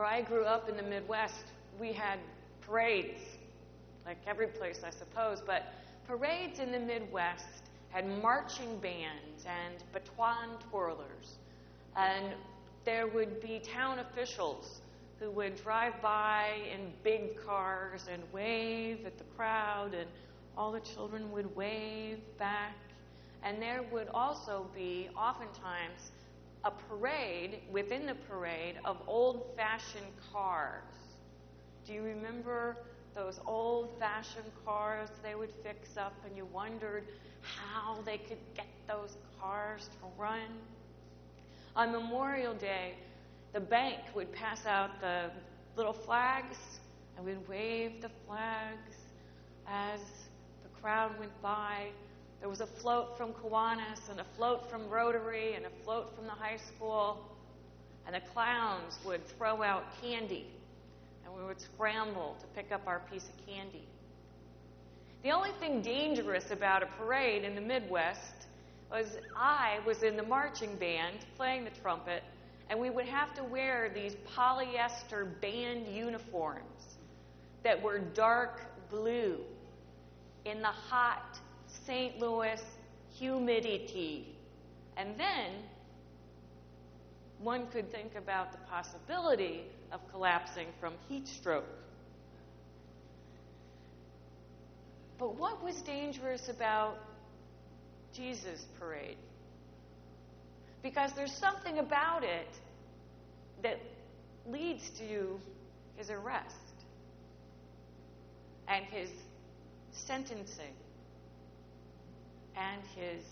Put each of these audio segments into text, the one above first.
Where I grew up in the Midwest, we had parades, like every place, I suppose, but parades in the Midwest had marching bands and baton twirlers. And there would be town officials who would drive by in big cars and wave at the crowd, and all the children would wave back. And there would also be, oftentimes, a parade within the parade of old fashioned cars. Do you remember those old fashioned cars they would fix up, and you wondered how they could get those cars to run? On Memorial Day, the bank would pass out the little flags, and we'd wave the flags as the crowd went by. There was a float from Kiwanis, and a float from Rotary, and a float from the high school. And the clowns would throw out candy, and we would scramble to pick up our piece of candy. The only thing dangerous about a parade in the Midwest was I was in the marching band playing the trumpet, and we would have to wear these polyester band uniforms that were dark blue in the hot St. Louis humidity. And then one could think about the possibility of collapsing from heat stroke. But what was dangerous about Jesus parade? Because there's something about it that leads to his arrest and his sentencing and his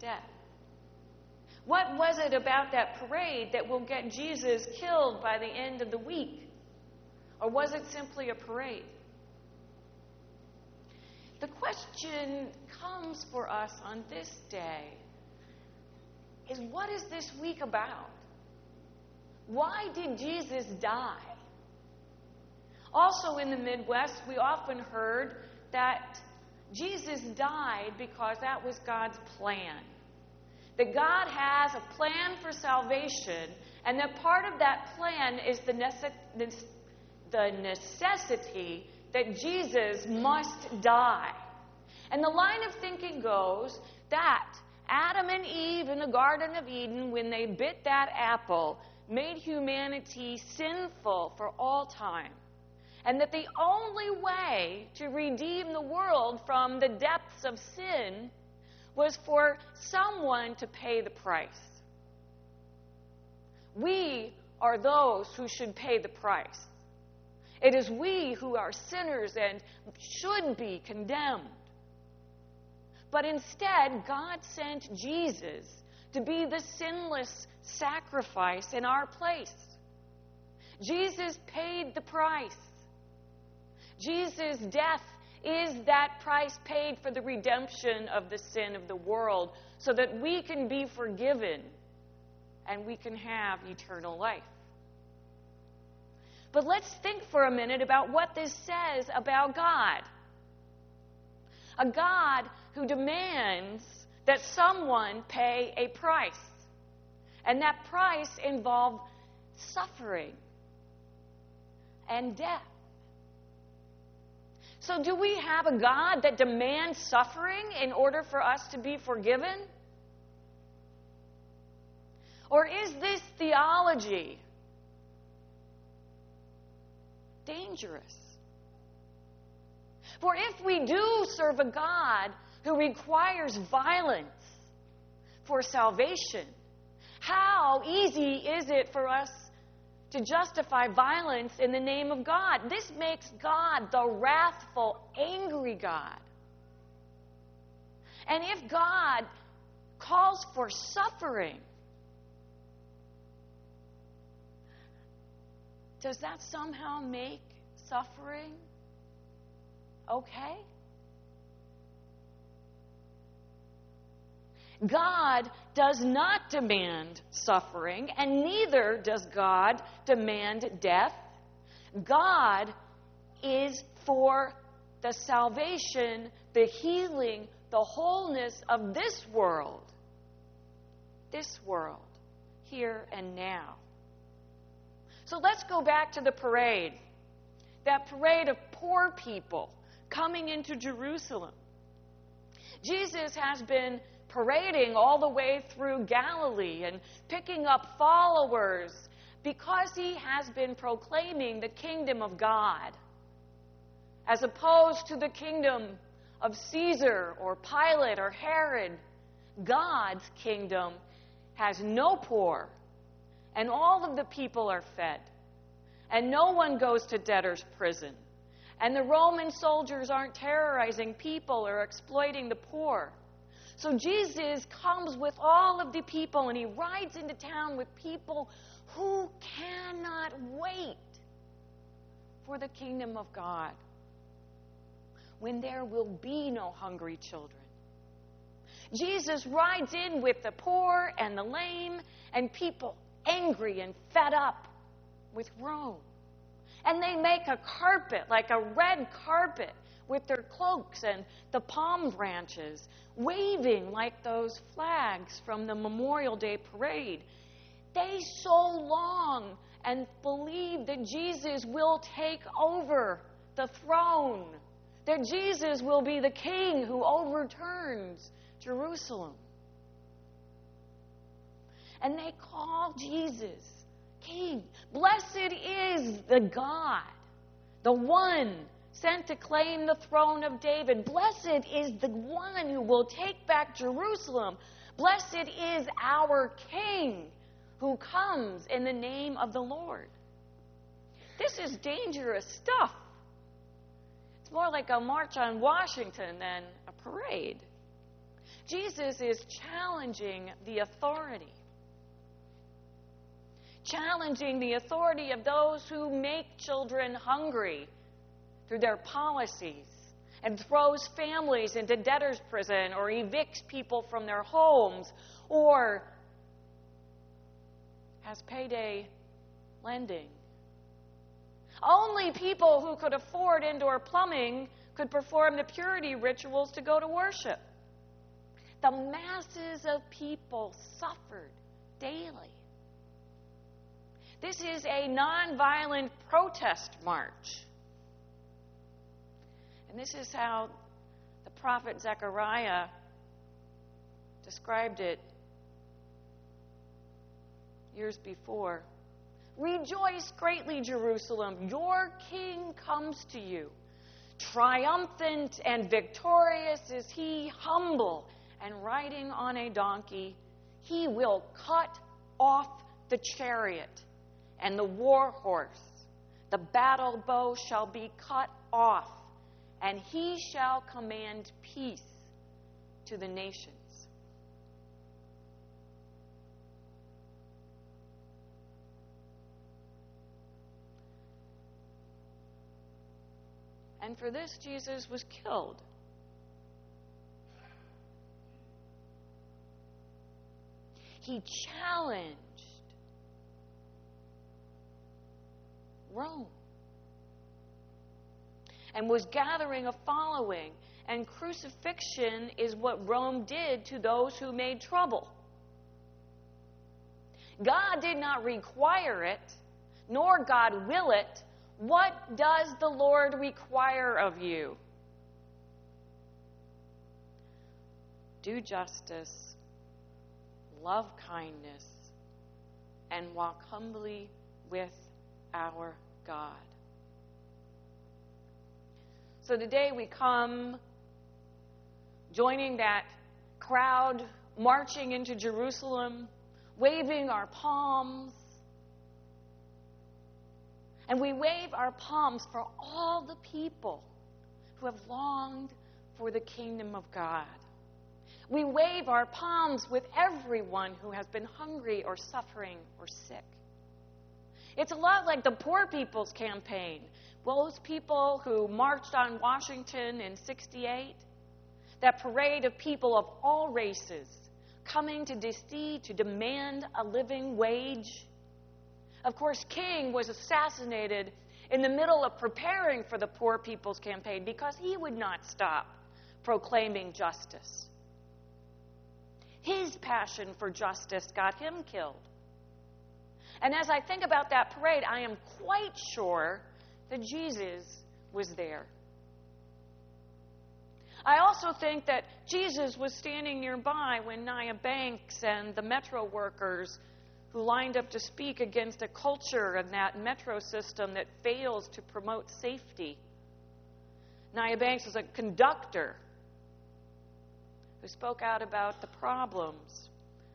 death. What was it about that parade that will get Jesus killed by the end of the week? Or was it simply a parade? The question comes for us on this day is what is this week about? Why did Jesus die? Also in the Midwest, we often heard that Jesus died because that was God's plan. That God has a plan for salvation, and that part of that plan is the, necessity that Jesus must die. And the line of thinking goes that Adam and Eve in the Garden of Eden, when they bit that apple, made humanity sinful for all time. And that the only way to redeem the world from the depths of sin was for someone to pay the price. We are those who should pay the price. It is we who are sinners and should be condemned. But instead, God sent Jesus to be the sinless sacrifice in our place. Jesus paid the price. Jesus' death is that price paid for the redemption of the sin of the world so that we can be forgiven and we can have eternal life. But let's think for a minute about what this says about God. A God who demands that someone pay a price. And that price involved suffering and death. So, do we have a God that demands suffering in order for us to be forgiven? Or is this theology dangerous. For if we do serve a God who requires violence for salvation, how easy is it for us to justify violence in the name of God? This makes God the wrathful, angry God. And if God calls for suffering, does that somehow make suffering okay? God does not demand suffering, and neither does God demand death. God is for the salvation, the healing, the wholeness of this world. This world, here and now. So let's go back to the parade. That parade of poor people coming into Jerusalem. Jesus has been parading all the way through Galilee and picking up followers because he has been proclaiming the kingdom of God as opposed to the kingdom of Caesar or Pilate or Herod. God's kingdom has no poor, and all of the people are fed, and no one goes to debtor's prison. And the Roman soldiers aren't terrorizing people or exploiting the poor. So Jesus comes with all of the people and he rides into town with people who cannot wait for the kingdom of God when there will be no hungry children. Jesus rides in with the poor and the lame and people angry and fed up with Rome. And they make a carpet, like a red carpet, with their cloaks and the palm branches, waving like those flags from the Memorial Day parade. They so long and believe that Jesus will take over the throne, that Jesus will be the king who overturns Jerusalem. And they call Jesus King. Blessed is the God, the one sent to claim the throne of David. Blessed is the one who will take back Jerusalem. Blessed is our King who comes in the name of the Lord. This is dangerous stuff. It's more like a march on Washington than a parade. Jesus is challenging the authority. Challenging the authority of those who make children hungry through their policies and throws families into debtor's prison or evicts people from their homes or has payday lending. Only people who could afford indoor plumbing could perform the purity rituals to go to worship the masses of people suffered daily. This is a nonviolent protest march. And this is how the prophet Zechariah described it years before. Rejoice greatly, Jerusalem. Your king comes to you. Triumphant and victorious is he, humble and riding on a donkey, he will cut off the chariot and the war horse. The battle bow shall be cut off, and he shall command peace to the nations. And for this, Jesus was killed. he challenged Rome and was gathering a following. And crucifixion is what Rome did to those who made trouble. God did not require it, nor God will it. What does the Lord require of you? Do justice love kindness, and walk humbly with our God. So today we come joining that crowd marching into Jerusalem, waving our palms. And we wave our palms for all the people who have longed for the kingdom of God. We wave our palms with everyone who has been hungry or suffering or sick. It's a lot like the Poor People's Campaign. Those people who marched on Washington in 68, that parade of people of all races coming to DC to demand a living wage. Of course, King was assassinated in the middle of preparing for the Poor People's Campaign because he would not stop proclaiming justice. His passion for justice got him killed. And as I think about that parade, I am quite sure that Jesus was there. I also think that Jesus was standing nearby when Nia Banks and the metro workers who lined up to speak against a culture and that metro system that fails to promote safety. Nia Banks was a conductor who spoke out about the problems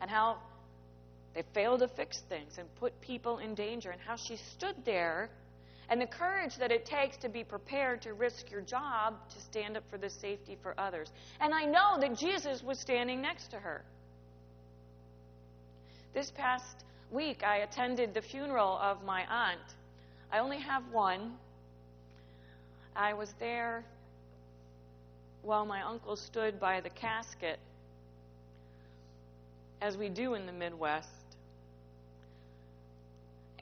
and how they failed to fix things and put people in danger, and how she stood there and the courage that it takes to be prepared to risk your job to stand up for the safety for others. And I know that Jesus was standing next to her. This past week, I attended the funeral of my aunt. I only have one. I was there while my uncle stood by the casket, as we do in the Midwest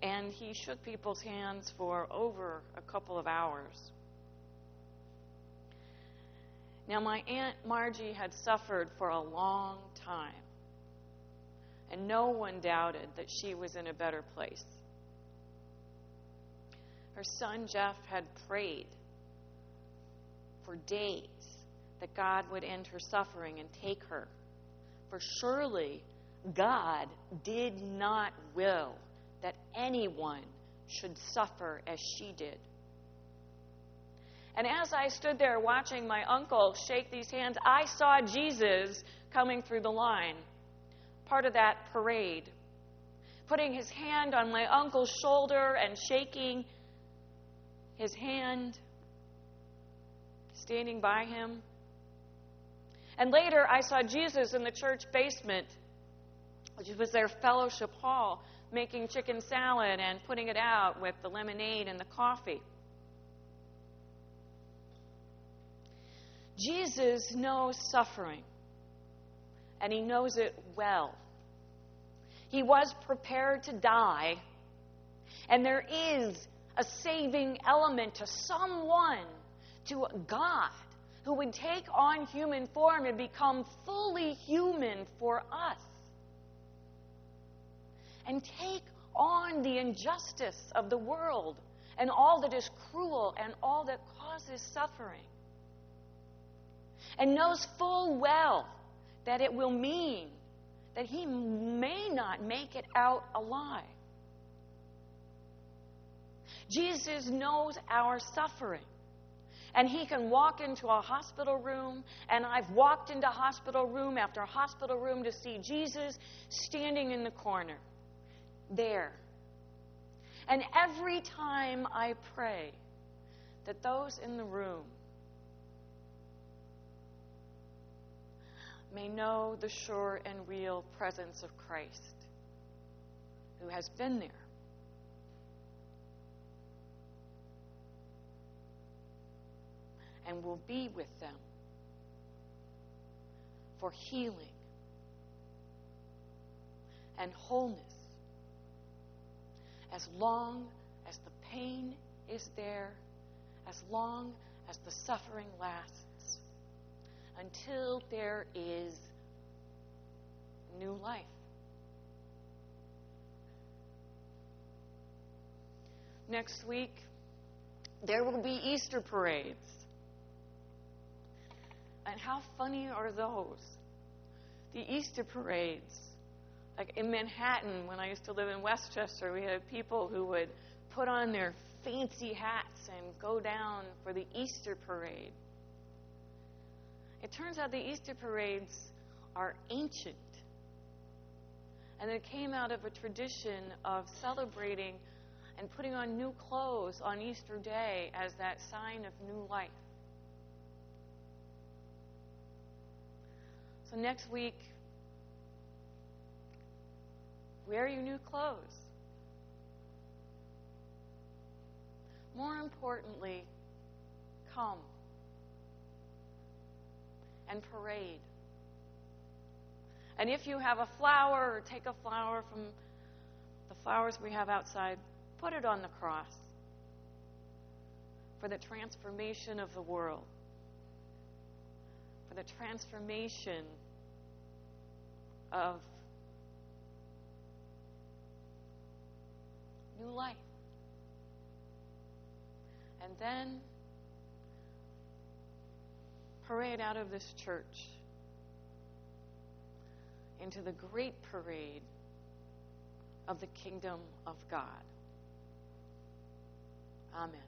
and he shook people's hands for over a couple of hours. Now, my Aunt Margie had suffered for a long time, and no one doubted that she was in a better place. Her son Jeff had prayed for days that God would end her suffering and take her. For surely God did not will that anyone should suffer as she did. And as I stood there watching my uncle shake these hands, I saw Jesus coming through the line, part of that parade, putting his hand on my uncle's shoulder and shaking his hand, standing by him. And later, I saw Jesus in the church basement, which was their fellowship hall, making chicken salad and putting it out with the lemonade and the coffee. Jesus knows suffering, and he knows it well. He was prepared to die, and there is a saving element to someone, to God, who would take on human form and become fully human for us and take on the injustice of the world and all that is cruel and all that causes suffering. And knows full well that it will mean that he may not make it out alive. Jesus knows our suffering. And he can walk into a hospital room, and I've walked into hospital room after hospital room to see Jesus standing in the corner there. And every time I pray that those in the room may know the sure and real presence of Christ who has been there. And will be with them for healing and wholeness as long as the pain is there, as long as the suffering lasts, until there is new life. Next week, there will be Easter parades. And how funny are those? The Easter parades like in Manhattan, when I used to live in Westchester, we had people who would put on their fancy hats and go down for the Easter parade. It turns out the Easter parades are ancient. And it came out of a tradition of celebrating and putting on new clothes on Easter Day as that sign of new life. So next week, Wear your new clothes. More importantly, come and parade. And if you have a flower or take a flower from the flowers we have outside, put it on the cross for the transformation of the world, for the transformation of new life. And then parade out of this church into the great parade of the kingdom of God. Amen.